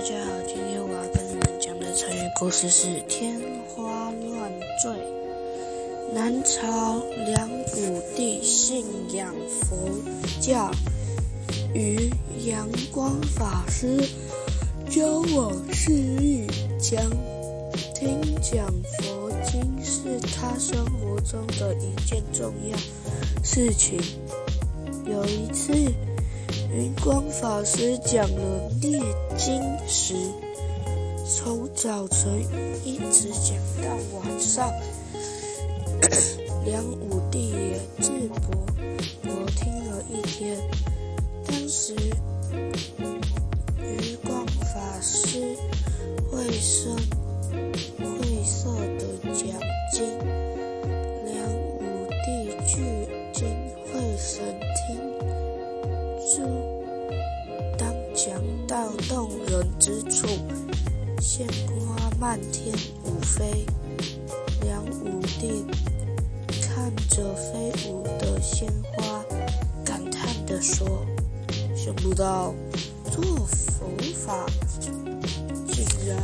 大家好，今天我要跟你们讲的成语故事是“天花乱坠”。南朝梁武帝信仰佛教，与阳光法师交往事意，讲听讲佛经是他生活中的一件重要事情。有一次。云光法师讲了《列经》时，从早晨一直讲到晚上。梁武帝也自博，我听了一天。当时，云光法师会声会色的讲经，梁武帝聚当讲到动人之处，鲜花漫天舞飞。梁武帝看着飞舞的鲜花，感叹地说：“想不到做佛法竟然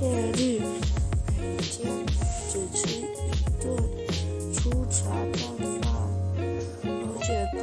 戒律，每天只吃一顿粗茶淡饭，而且不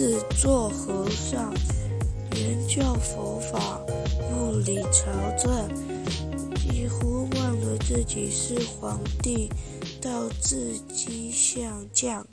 是做和尚，研究佛法，不理朝政，几乎忘了自己是皇帝，到自己想将。